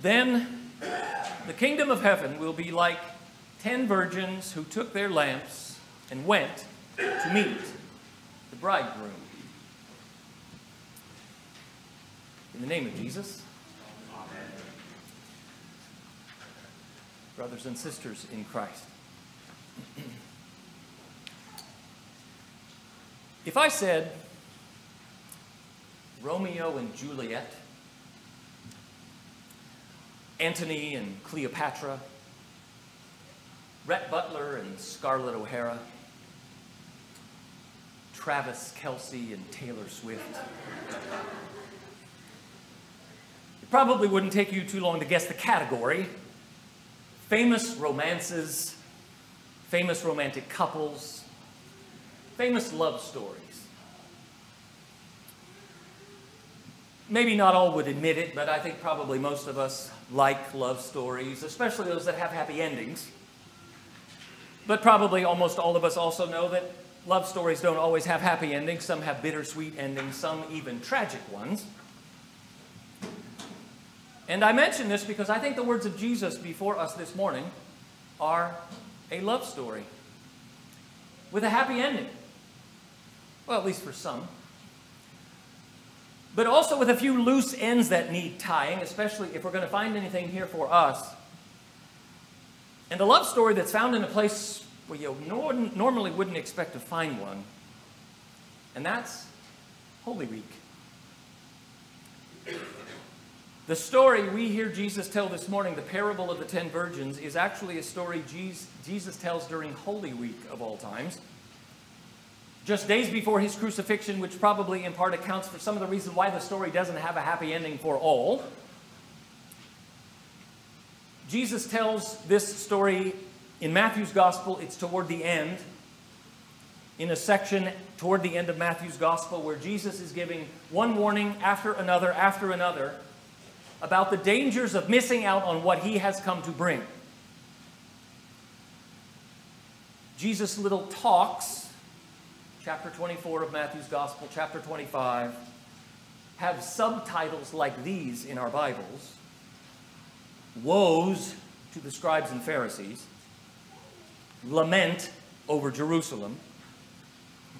Then the kingdom of heaven will be like ten virgins who took their lamps and went to meet the bridegroom. In the name of Jesus. Brothers and sisters in Christ. if I said Romeo and Juliet, Antony and Cleopatra, Rhett Butler and Scarlett O'Hara, Travis Kelce and Taylor Swift. It probably wouldn't take you too long to guess the category. Famous romances, famous romantic couples, famous love stories. Maybe not all would admit it, but I think probably most of us like love stories, especially those that have happy endings. But probably almost all of us also know that love stories don't always have happy endings. Some have bittersweet endings, some even tragic ones. And I mention this because I think the words of Jesus before us this morning are a love story with a happy ending. Well, at least for some but also with a few loose ends that need tying, especially if we're going to find anything here for us. And a love story that's found in a place where you normally wouldn't expect to find one, and that's Holy Week. The story we hear Jesus tell this morning, the parable of the ten virgins, is actually a story Jesus tells during Holy Week of all times just days before his crucifixion, which probably in part accounts for some of the reason why the story doesn't have a happy ending for all. Jesus tells this story in Matthew's gospel, it's toward the end, in a section toward the end of Matthew's gospel, where Jesus is giving one warning after another after another about the dangers of missing out on what he has come to bring. Jesus' little talks chapter 24 of Matthew's Gospel, chapter 25, have subtitles like these in our Bibles. Woes to the scribes and Pharisees, Lament over Jerusalem.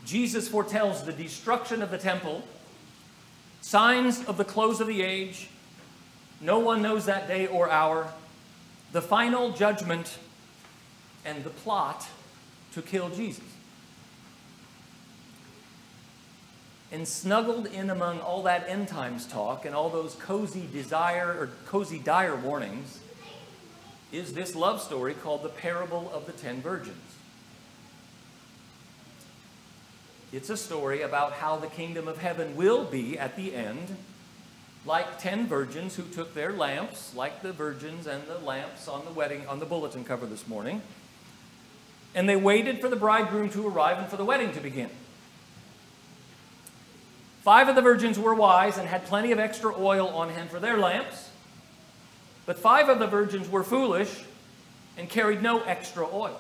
Jesus foretells the destruction of the temple, signs of the close of the age, no one knows that day or hour, the final judgment, and the plot to kill Jesus. And snuggled in among all that end times talk and all those cozy desire or cozy dire warnings is this love story called the parable of the ten virgins. It's a story about how the kingdom of heaven will be at the end, like ten virgins who took their lamps, like the virgins and the lamps on the wedding on the bulletin cover this morning, and they waited for the bridegroom to arrive and for the wedding to begin. Five of the virgins were wise and had plenty of extra oil on hand for their lamps, but five of the virgins were foolish and carried no extra oil.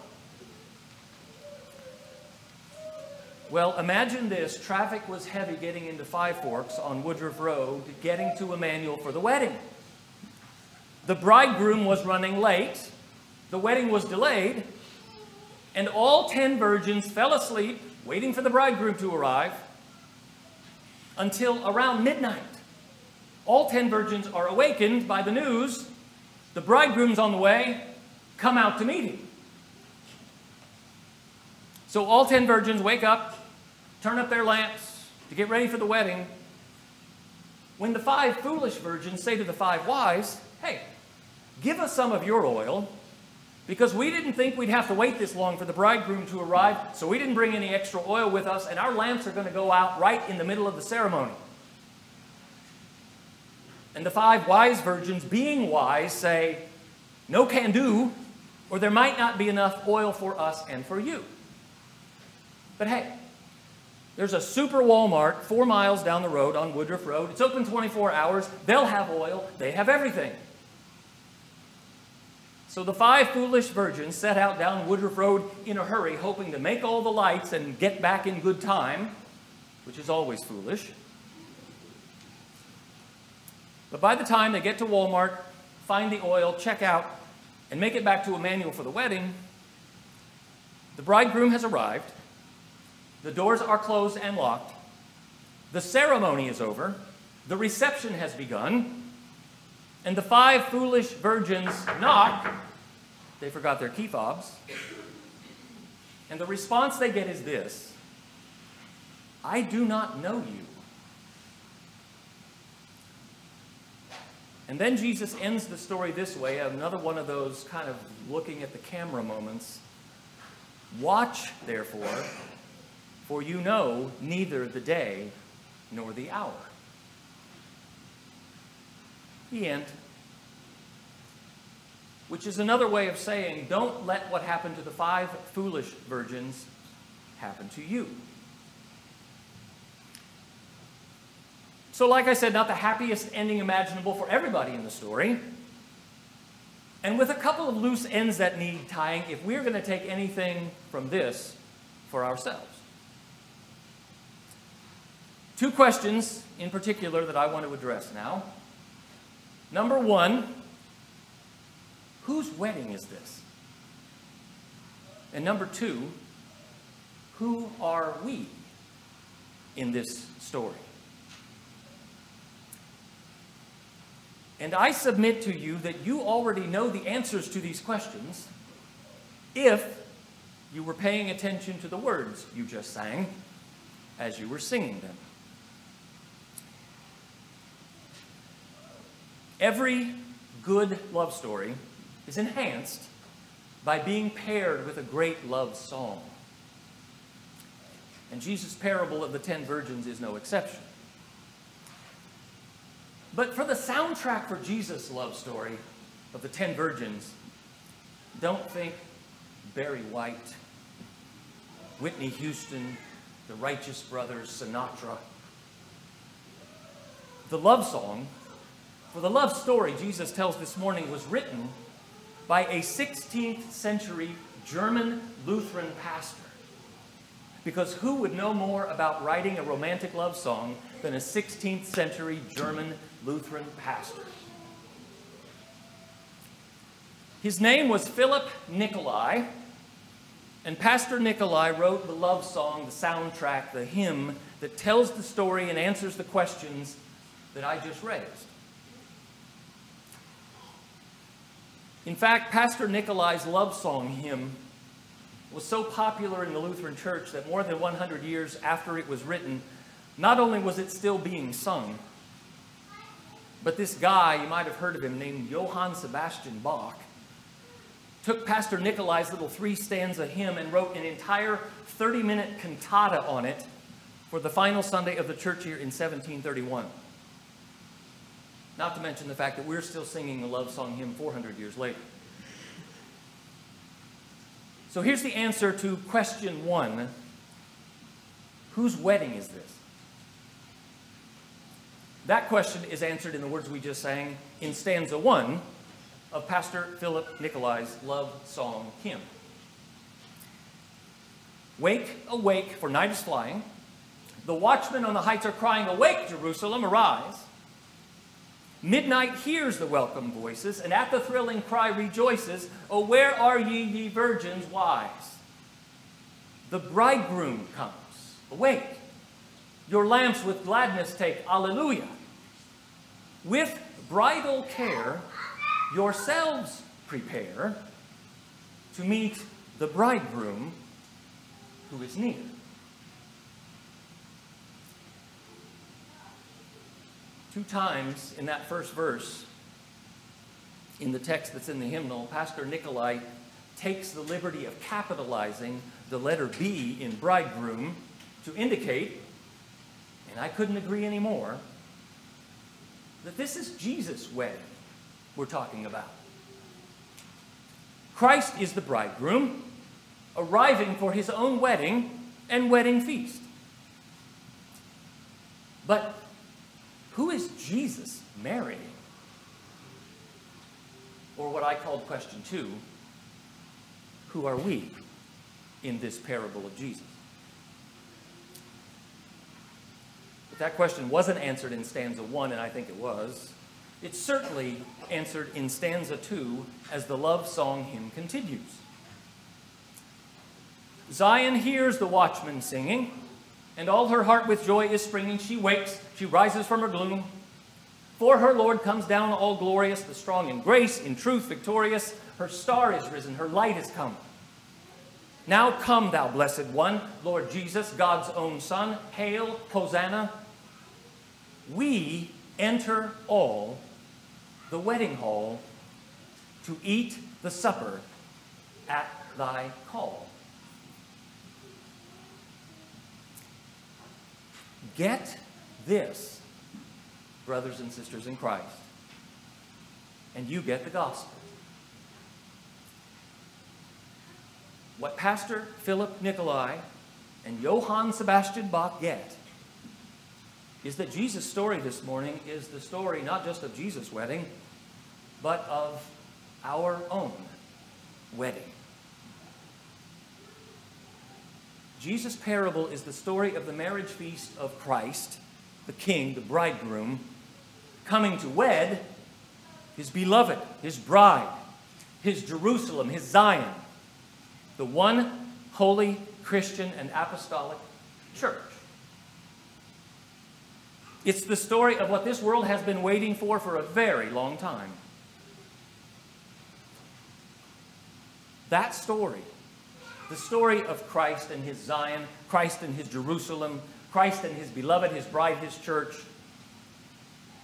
Well, imagine this. Traffic was heavy getting into Five Forks on Woodruff Road, getting to Immanuel for the wedding. The bridegroom was running late, the wedding was delayed, and all ten virgins fell asleep waiting for the bridegroom to arrive until around midnight. All ten virgins are awakened by the news the bridegroom's on the way, come out to meet him. So all ten virgins wake up, turn up their lamps to get ready for the wedding. When the five foolish virgins say to the five wise, Hey, give us some of your oil because we didn't think we'd have to wait this long for the bridegroom to arrive, so we didn't bring any extra oil with us, and our lamps are going to go out right in the middle of the ceremony. And the five wise virgins, being wise, say, No can do, or there might not be enough oil for us and for you. But hey, there's a super Walmart four miles down the road on Woodruff Road. It's open 24 hours. They'll have oil, they have everything. So the five foolish virgins set out down Woodruff Road in a hurry, hoping to make all the lights and get back in good time, which is always foolish. But by the time they get to Walmart, find the oil, check out, and make it back to Immanuel for the wedding, the bridegroom has arrived, the doors are closed and locked, the ceremony is over, the reception has begun, and the five foolish virgins knock. They forgot their key fobs. And the response they get is this I do not know you. And then Jesus ends the story this way another one of those kind of looking at the camera moments. Watch, therefore, for you know neither the day nor the hour. The end. Which is another way of saying, don't let what happened to the five foolish virgins happen to you. So, like I said, not the happiest ending imaginable for everybody in the story. And with a couple of loose ends that need tying, if we're going to take anything from this for ourselves. Two questions in particular that I want to address now. Number one, whose wedding is this? And number two, who are we in this story? And I submit to you that you already know the answers to these questions if you were paying attention to the words you just sang as you were singing them. Every good love story is enhanced by being paired with a great love song. And Jesus' parable of the ten virgins is no exception. But for the soundtrack for Jesus' love story of the ten virgins, don't think Barry White, Whitney Houston, the Righteous Brothers, Sinatra. The love song, for the love story Jesus tells this morning was written by a 16th century German Lutheran pastor. Because who would know more about writing a romantic love song than a 16th century German Lutheran pastor. His name was Philip Nicolai, and Pastor Nicolai wrote the love song, the soundtrack, the hymn that tells the story and answers the questions that I just raised. In fact, Pastor Nicolai's love song hymn was so popular in the Lutheran Church that more than 100 years after it was written, not only was it still being sung, but this guy, you might have heard of him, named Johann Sebastian Bach, took Pastor Nicolai's little three stanza hymn and wrote an entire 30 minute cantata on it for the final Sunday of the church year in 1731. Not to mention the fact that we're still singing the love song hymn 400 years later. So here's the answer to question one Whose wedding is this? That question is answered in the words we just sang in stanza one of Pastor Philip Nicolai's love song hymn. Wake, awake, for night is flying. The watchmen on the heights are crying, Awake, Jerusalem, arise. Midnight hears the welcome voices, and at the thrilling cry rejoices, Oh, where are ye, ye virgins wise? The bridegroom comes. Awake. Your lamps with gladness take. Alleluia. With bridal care, yourselves prepare to meet the bridegroom who is near. Two times in that first verse, in the text that's in the hymnal, Pastor Nicolai takes the liberty of capitalizing the letter B in bridegroom to indicate, and I couldn't agree anymore, that this is Jesus' wedding we're talking about. Christ is the bridegroom, arriving for his own wedding and wedding feast. But who is Jesus marrying? Or what I called question two who are we in this parable of Jesus? But that question wasn't answered in stanza one, and I think it was. It's certainly answered in stanza two as the love song hymn continues. Zion hears the watchman singing, and all her heart with joy is springing. She wakes, she rises from her gloom. For her Lord comes down all glorious, the strong in grace, in truth victorious. Her star is risen, her light is come. Now come, thou blessed one, Lord Jesus, God's own Son. Hail, Hosanna. We enter all the wedding hall to eat the supper at thy call. Get this, brothers and sisters in Christ, and you get the gospel. What Pastor Philip Nicolai and Johann Sebastian Bach get is that Jesus' story this morning is the story not just of Jesus' wedding, but of our own wedding. Jesus' parable is the story of the marriage feast of Christ, the king, the bridegroom, coming to wed his beloved, his bride, his Jerusalem, his Zion, the one holy Christian and apostolic church. It's the story of what this world has been waiting for for a very long time. That story the story of Christ and his Zion, Christ and his Jerusalem, Christ and his beloved, his bride, his church.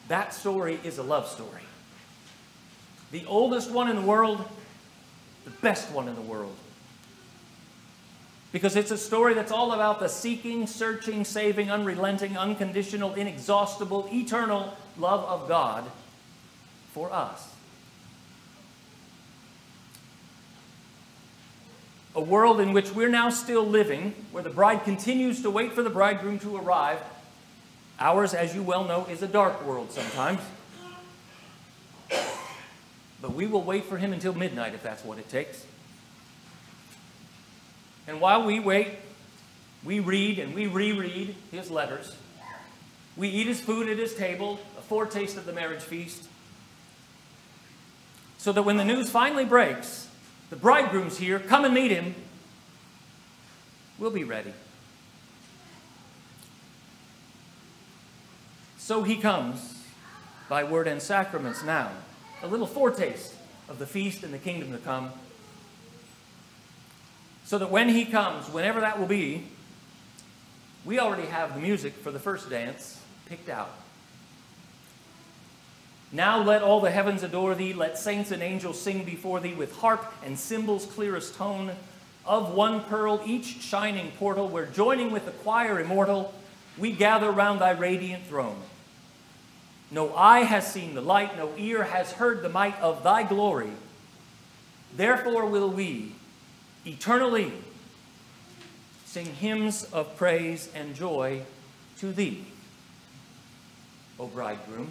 That story is a love story. The oldest one in the world, the best one in the world. Because it's a story that's all about the seeking, searching, saving, unrelenting, unconditional, inexhaustible, eternal love of God for us. A world in which we're now still living, where the bride continues to wait for the bridegroom to arrive. Ours, as you well know, is a dark world sometimes. But we will wait for him until midnight if that's what it takes. And while we wait, we read and we reread his letters. We eat his food at his table, a foretaste of the marriage feast. So that when the news finally breaks, the bridegroom's here. Come and meet him. We'll be ready. So he comes by word and sacraments now. A little foretaste of the feast and the kingdom to come. So that when he comes, whenever that will be, we already have the music for the first dance picked out. Now let all the heavens adore thee, let saints and angels sing before thee with harp and cymbals clearest tone. Of one pearl, each shining portal, where joining with the choir immortal, we gather round thy radiant throne. No eye has seen the light, no ear has heard the might of thy glory. Therefore will we eternally sing hymns of praise and joy to thee, O bridegroom.